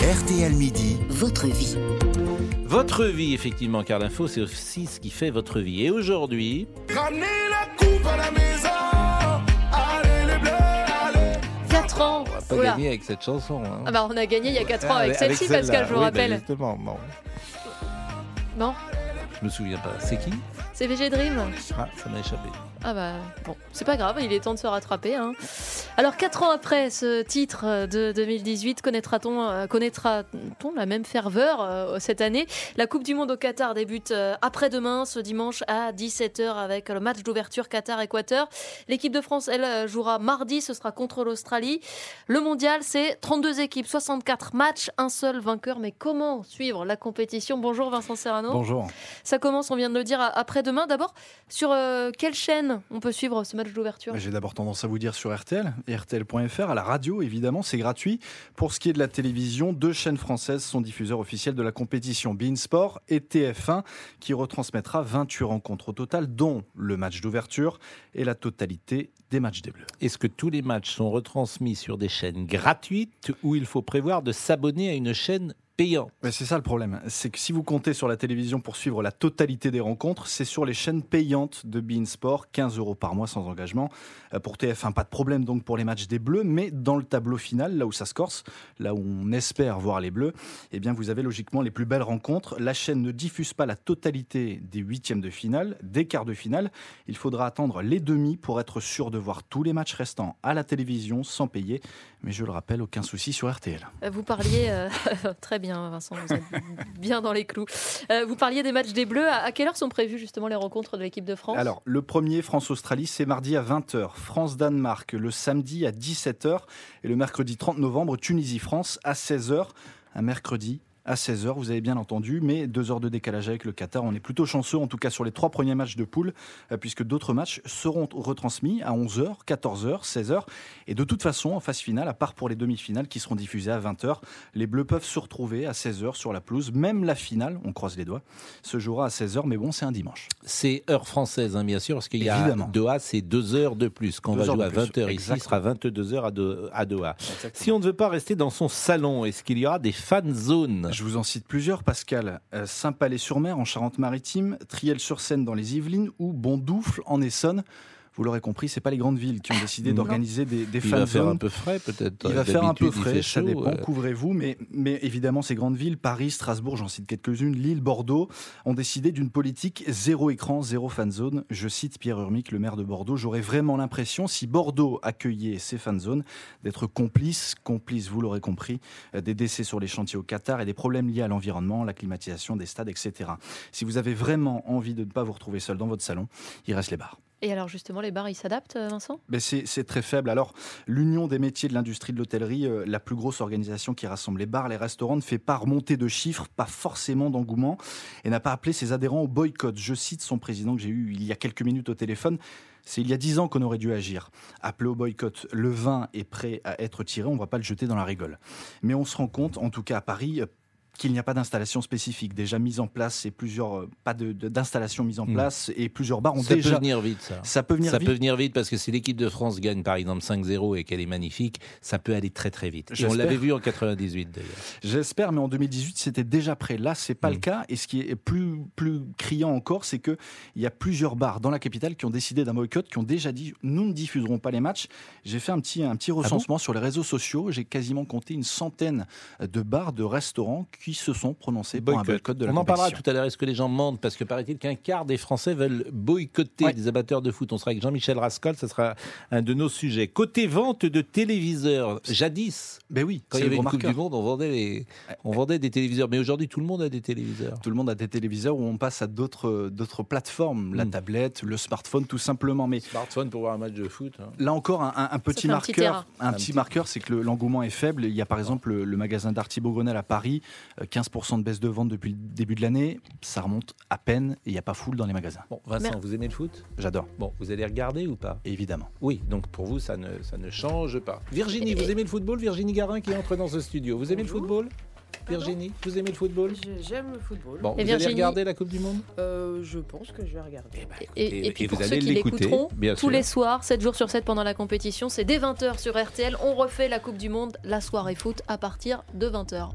RTL Midi. Votre vie. Votre vie, effectivement, car l'info, c'est aussi ce qui fait votre vie. Et aujourd'hui, Ramenez la coupe à la maison. Allez les bleus, allez. 4 ans pas Oula. gagné avec cette chanson. hein. Ah bah on a gagné il y a 4 ans Ah, avec celle-ci. Pascal, je vous Oui, bah, rappelle. justement, bon, Non je me souviens pas. C'est qui? C'est VG Dream Ah, ça m'a échappé. Ah bah bon, c'est pas grave, il est temps de se rattraper. hein. Alors 4 ans après ce titre de 2018, connaîtra-t-on euh, connaîtra-t-on la même ferveur euh, cette année? La Coupe du Monde au Qatar débute euh, après-demain, ce dimanche à 17h avec le match d'ouverture Qatar-Équateur. L'équipe de France, elle, jouera mardi, ce sera contre l'Australie. Le mondial, c'est 32 équipes, 64 matchs, un seul vainqueur. Mais comment suivre la compétition? Bonjour Vincent Serrano. Bonjour. Ça commence, on vient de le dire, après-demain. D'abord, sur euh, quelle chaîne on peut suivre ce match d'ouverture J'ai d'abord tendance à vous dire sur RTL, RTL.fr, à la radio évidemment, c'est gratuit. Pour ce qui est de la télévision, deux chaînes françaises sont diffuseurs officiels de la compétition, Beansport et TF1, qui retransmettra 28 rencontres au total, dont le match d'ouverture et la totalité des matchs des Bleus. Est-ce que tous les matchs sont retransmis sur des chaînes gratuites ou il faut prévoir de s'abonner à une chaîne payante Mais c'est ça le problème, c'est que si vous comptez sur la télévision pour suivre la totalité des rencontres, c'est sur les chaînes payantes de Beansport, 15 euros par mois sans engagement. Euh, Pour TF1, pas de problème donc pour les matchs des Bleus, mais dans le tableau final, là où ça se corse, là où on espère voir les Bleus, eh bien vous avez logiquement les plus belles rencontres. La chaîne ne diffuse pas la totalité des huitièmes de finale, des quarts de finale. Il faudra attendre les demi pour être sûr de voir tous les matchs restants à la télévision sans payer. Mais je le rappelle, aucun souci sur RTL. Euh, Vous parliez, euh, très bien Vincent, vous êtes bien dans les clous. Euh, vous parliez des matchs des Bleus. À, à quelle heure sont prévues justement les rencontres de l'équipe de France? Alors, le premier France-Australie, c'est mardi à 20h. France-Danemark, le samedi à 17h. Et le mercredi 30 novembre, Tunisie-France à 16h. Un mercredi à 16h, vous avez bien entendu, mais deux heures de décalage avec le Qatar. On est plutôt chanceux, en tout cas sur les trois premiers matchs de poule, euh, puisque d'autres matchs seront retransmis à 11h, 14h, 16h. Et de toute façon, en phase finale, à part pour les demi-finales qui seront diffusées à 20h, les Bleus peuvent se retrouver à 16h sur la pelouse. Même la finale, on croise les doigts, se jouera à 16h, mais bon, c'est un dimanche. C'est heure française, hein, bien sûr, parce qu'il y a Évidemment. Doha, c'est deux heures de plus. Quand on va jouer à plus, 20h ici, il exactement. sera 22h à, Do- à Doha. Si on ne veut pas rester dans son salon, est-ce qu'il y aura des fan zones? Je vous en cite plusieurs, Pascal. Euh, Saint-Palais-sur-Mer en Charente-Maritime, Triel-sur-Seine dans les Yvelines ou Bondoufle en Essonne. Vous l'aurez compris, c'est pas les grandes villes qui ont décidé d'organiser des, des Il fan va faire zones. un peu frais, peut-être. Il va faire un peu frais, ça chaud, dépend, euh. couvrez-vous. Mais, mais évidemment, ces grandes villes, Paris, Strasbourg, j'en cite quelques-unes, Lille, Bordeaux, ont décidé d'une politique zéro écran, zéro fan zone. Je cite Pierre Urmic, le maire de Bordeaux. J'aurais vraiment l'impression, si Bordeaux accueillait ces fan zones, d'être complice, complice, vous l'aurez compris, euh, des décès sur les chantiers au Qatar et des problèmes liés à l'environnement, la climatisation des stades, etc. Si vous avez vraiment envie de ne pas vous retrouver seul dans votre salon, il reste les bars. Et alors justement, les bars, ils s'adaptent, euh, Vincent? Mais c'est très faible. Alors, l'Union des métiers de l'industrie de l'hôtellerie, euh, la plus grosse organisation qui rassemble les bars, les restaurants, ne fait pas remonter de chiffres, pas forcément d'engouement, et n'a pas appelé ses adhérents au boycott. Je cite son président que j'ai eu il y a quelques minutes au téléphone. C'est il y a dix ans qu'on aurait dû agir. Appeler au boycott, le vin est prêt à être tiré, on ne va pas le jeter dans la rigole. Mais on se rend compte, en tout cas à Paris, qu'il n'y a pas d'installation spécifique déjà mise en place et plusieurs euh, pas d'installation mise en Hmm. place et plusieurs bars ont Ça déjà peut venir vite, ça. ça peut venir ça vite. peut venir vite parce que si l'équipe de France gagne par exemple 5-0 et qu'elle est magnifique, ça peut aller très très vite. Et on l'avait vu en 98 d'ailleurs. J'espère, mais en 2018, c'était déjà prêt. Là, c'est pas le cas. Et ce qui est plus, plus criant encore, c'est que il y a plusieurs bars dans la capitale qui ont décidé d'un boycott, qui ont déjà dit nous ne diffuserons pas les matchs. J'ai fait un petit, un Ah petit recensement sur les réseaux sociaux. J'ai quasiment compté une centaine de bars, de restaurants qui se sont prononcés pour un boycott de la on en parlera tout à l'heure. Est-ce que les gens mentent Parce que paraît-il qu'un quart des Français veulent boycotter Ouais. des amateurs de foot? On sera avec Jean-Michel Rascol, ce sera un de nos sujets. Côté vente de téléviseurs, jadis, Ben oui, quand il c'est y avait une Coupe marqueur. du Monde, on vendait, les- on vendait des téléviseurs. Mais aujourd'hui, tout le monde a des téléviseurs. Tout le monde a des téléviseurs où on passe à d'autres plateformes, la Mm. tablette, le smartphone, tout simplement. Mais Smartphone pour voir un match de foot. hein. Là encore, un, un- un petit fait un petit marqueur, un petit marqueur, c'est que le- l'engouement est faible. Il y a par exemple le, le magasin d'Artibo Grenelle à Paris, 15% de baisse de vente depuis le début de l'année. Ça remonte à peine et il n'y a pas foule dans les magasins. Bon, Vincent, vous aimez le foot? J'adore, Bon, vous allez regarder ou pas? Évidemment. Oui, donc pour vous, ça ne, ça ne change pas. Virginie, vous aimez le football? Virginie Garin qui entre dans ce studio. Vous aimez le football? Virginie, vous aimez le football? J'aime le football. Bon, Et vous allez Virginie regarder la Coupe du Monde? Euh, je pense que je vais regarder. Et, Et- et puis et pour vous ceux allez qui l'écouter, l'écouteront tous les soirs, 7 jours sur 7 pendant la compétition, c'est dès 20h sur RTL. On refait la Coupe du Monde, la soirée foot à partir de 20h.